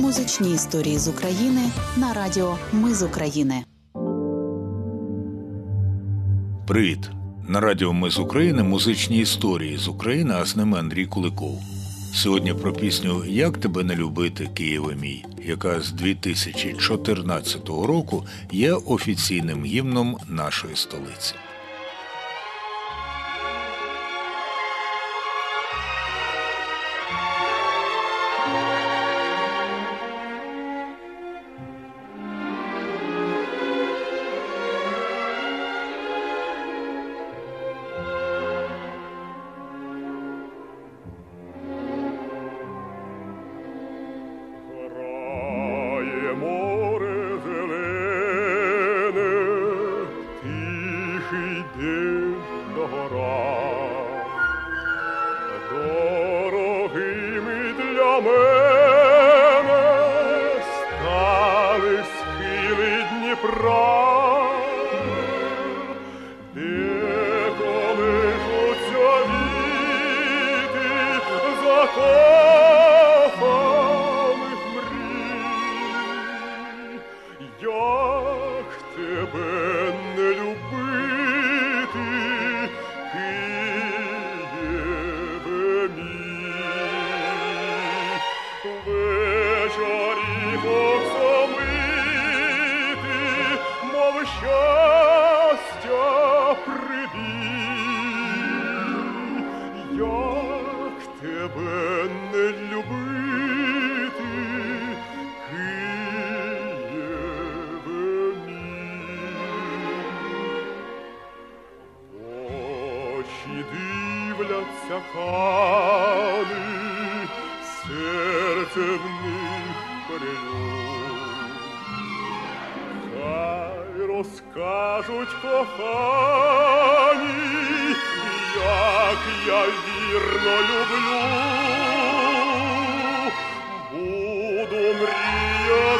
Музичні історії з України на радіо Ми з України. Привіт! На радіо Ми з України музичні історії з України, а з ними Андрій Куликов. Сьогодні про пісню Як тебе не любити, Києве мій, яка з 2014 року є офіційним гімном нашої столиці. Море зелене, тихий день догора. Дорогими для мене стали схили Дніпра. Дивляться кани, серце в них перельот. Хай розкажуть кохані, як я вірно люблю. Буду мріяти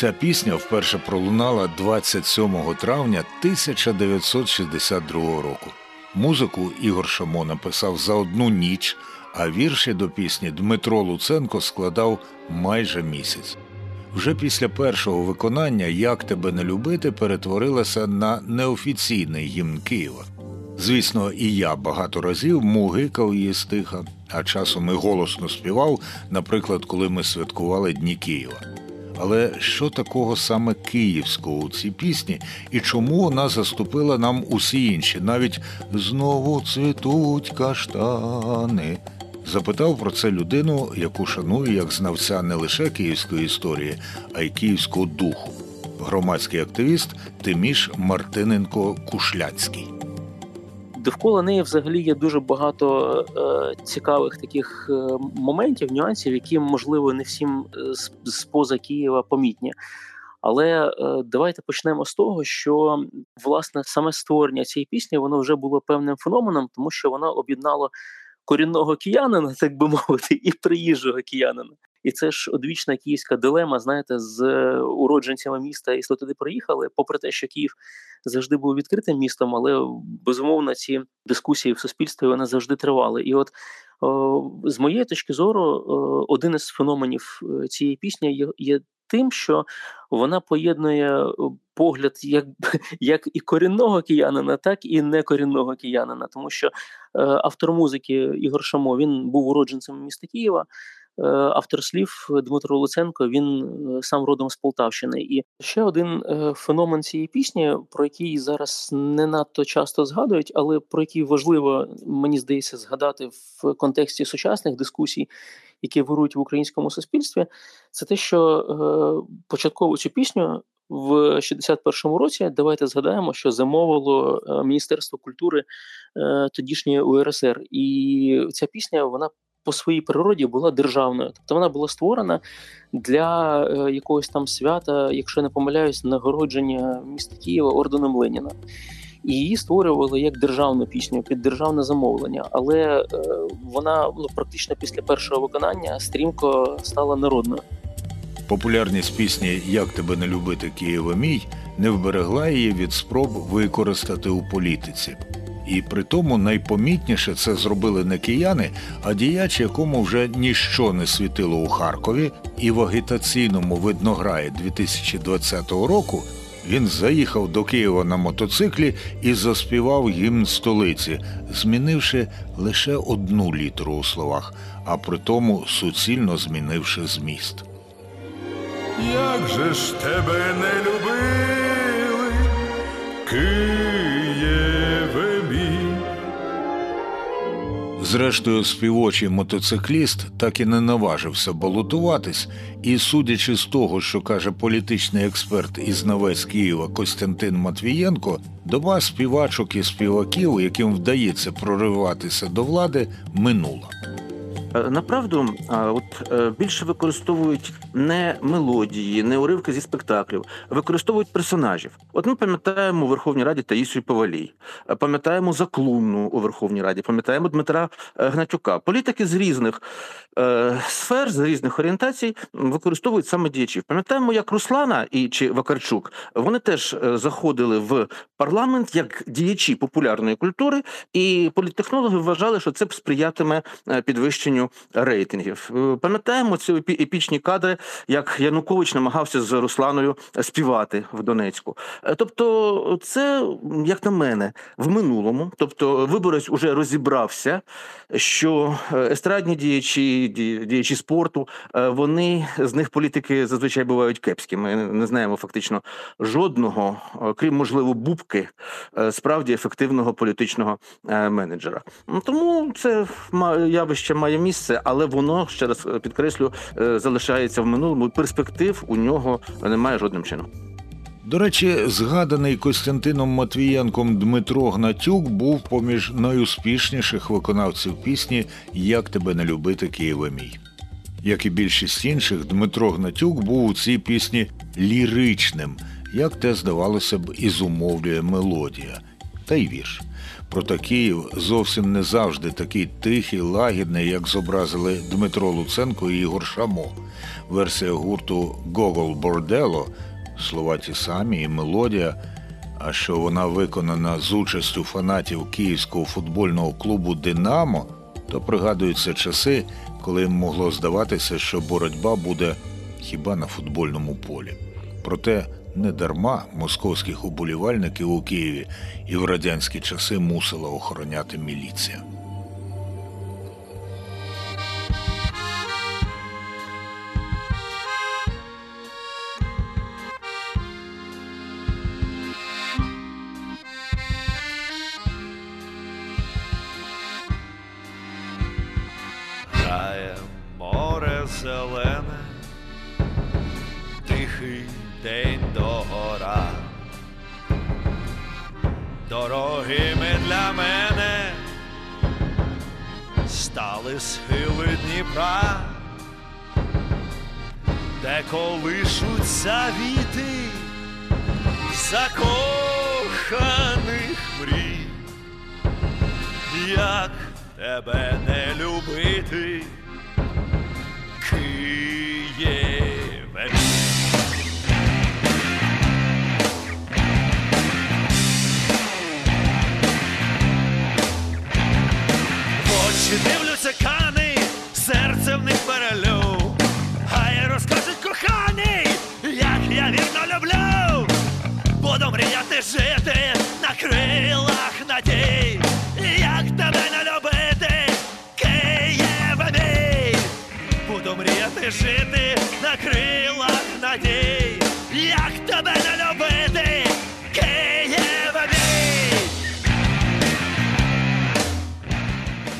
Ця пісня вперше пролунала 27 травня 1962 року. Музику Ігор Шамо написав за одну ніч, а вірші до пісні Дмитро Луценко складав майже місяць. Вже після першого виконання Як тебе не любити перетворилася на неофіційний гімн Києва. Звісно, і я багато разів мугикав її стиха, а часом і голосно співав, наприклад, коли ми святкували Дні Києва. Але що такого саме київського у цій пісні, і чому вона заступила нам усі інші, навіть знову цвітуть каштани? Запитав про це людину, яку шаную як знавця не лише київської історії, а й київського духу. Громадський активіст Тиміш Мартиненко Кушляцький. Довкола неї взагалі є дуже багато е, цікавих таких е, моментів, нюансів, які можливо не всім е, з, поза Києва помітні. Але е, давайте почнемо з того, що власне саме створення цієї пісні воно вже було певним феноменом, тому що воно об'єднало корінного киянина, так би мовити, і приїжджого киянина. І це ж одвічна київська дилема, знаєте, з е, уродженцями міста, якщо туди приїхали, попри те, що Київ завжди був відкритим містом, але безумовно ці дискусії в суспільстві вони завжди тривали. І от о, з моєї точки зору, о, один із феноменів е, цієї пісні є, є тим, що вона поєднує погляд як як і корінного киянина, так і некорінного киянина, тому що е, автор музики Ігор Шамо він був уродженцем міста Києва. Е, автор слів Дмитро Луценко, він е, сам родом з Полтавщини. І ще один е, феномен цієї пісні, про який зараз не надто часто згадують, але про який важливо, мені здається, згадати в контексті сучасних дискусій, які вирують в українському суспільстві, це те, що початкову цю пісню. В 61-му році давайте згадаємо, що замовило Міністерство культури тодішньої УРСР, і ця пісня вона по своїй природі була державною, тобто вона була створена для е, якогось там свята, якщо не помиляюсь, нагородження міста Києва орденом Леніна. і її створювали як державну пісню під державне замовлення. Але е, вона ну практично після першого виконання стрімко стала народною. Популярність пісні Як тебе не любити Києва мій не вберегла її від спроб використати у політиці. І при тому найпомітніше це зробили не кияни, а діяч, якому вже ніщо не світило у Харкові, і в агітаційному виднограї 2020 року він заїхав до Києва на мотоциклі і заспівав гімн столиці, змінивши лише одну літеру у словах, а при тому суцільно змінивши зміст. Як же ж тебе не любили, Києве Зрештою, співочий мотоцикліст так і не наважився балотуватись, і, судячи з того, що каже політичний експерт і знавець Києва Костянтин Матвієнко, доба співачок і співаків, яким вдається прориватися до влади, минула. Е, Направду, от е, більше використовують не мелодії, не уривки зі спектаклів, використовують персонажів. От ми пам'ятаємо у Верховній Раді Таїсію Повалій, е, пам'ятаємо Заклунну у Верховній Раді, пам'ятаємо Дмитра Гнатюка. Політики з різних сфер, з різних орієнтацій використовують саме діячів. Пам'ятаємо, як Руслана і чи Вакарчук вони теж заходили в парламент як діячі популярної культури, і політтехнологи вважали, що це сприятиме е, підвищенню рейтингів. Е, Пам'ятаємо ці епічні кадри, як Янукович намагався з Русланою співати в Донецьку. Е, Тобто, це, як на мене, в минулому. Тобто, виборець уже розібрався, що е, естрадні діячі, діячі спорту, вони з них політики зазвичай бувають кепські. Ми не знаємо фактично жодного, крім можливо, бубки, справді ефективного політичного менеджера. Тому це явище має місце, але воно ще раз е, підкреслю е, залишається в минулому. Перспектив у нього немає жодним чином. До речі, згаданий Костянтином Матвієнком Дмитро Гнатюк був поміж найуспішніших виконавців пісні Як тебе не любити, Києве мій. Як і більшість інших, Дмитро Гнатюк був у цій пісні ліричним, як те здавалося б, і зумовлює мелодія, та й вірш. Проте Київ зовсім не завжди такий тихий, лагідний, як зобразили Дмитро Луценко і Ігор Шамо. Версія гурту Гогол Бордело слова ті самі і мелодія. А що вона виконана з участю фанатів київського футбольного клубу Динамо, то пригадуються часи, коли могло здаватися, що боротьба буде хіба на футбольному полі. Проте не дарма московських уболівальників у Києві і в радянські часи мусила охороняти міліція. Грає море зелене, тихий день догора. Дорогими для мене стали схили Дніпра, де колишуться віти закоханих мрій як тебе не любити, я вірно люблю. Буду мріяти жити на крилах надій, як тебе не любити, Києве мій. Буду мріяти жити на крилах надій, як тебе не любити, Києве мій.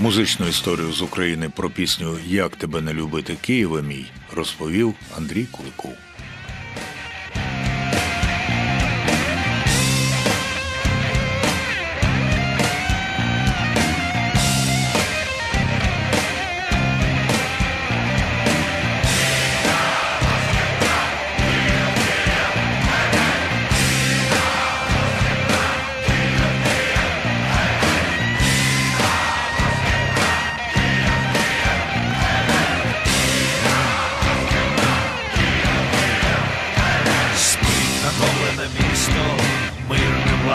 Музичну історію з України про пісню Як тебе не любити Києве мій розповів Андрій Куликов.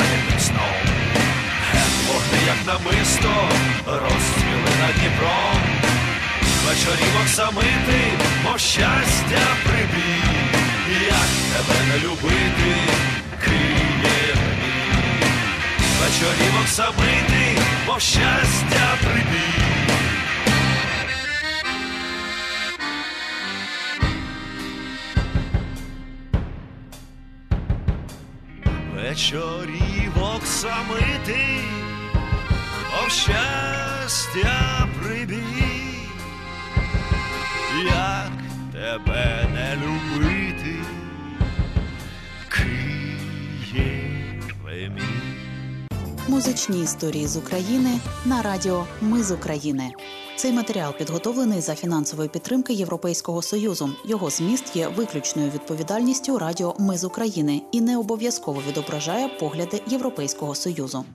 раненим сном, вогни, як намисто, розцвіли над Дніпром, вечорів оксамити, мов щастя прибій, як тебе не любити, Києв мій. вечорів самити, мов щастя прибій. Вечорі Самити, о щастя прибій, як тебе не любити, Києве мій. Музичні історії з України на радіо Ми з України. Цей матеріал підготовлений за фінансової підтримки Європейського союзу. Його зміст є виключною відповідальністю Радіо Ми з України і не обов'язково відображає погляди Європейського союзу.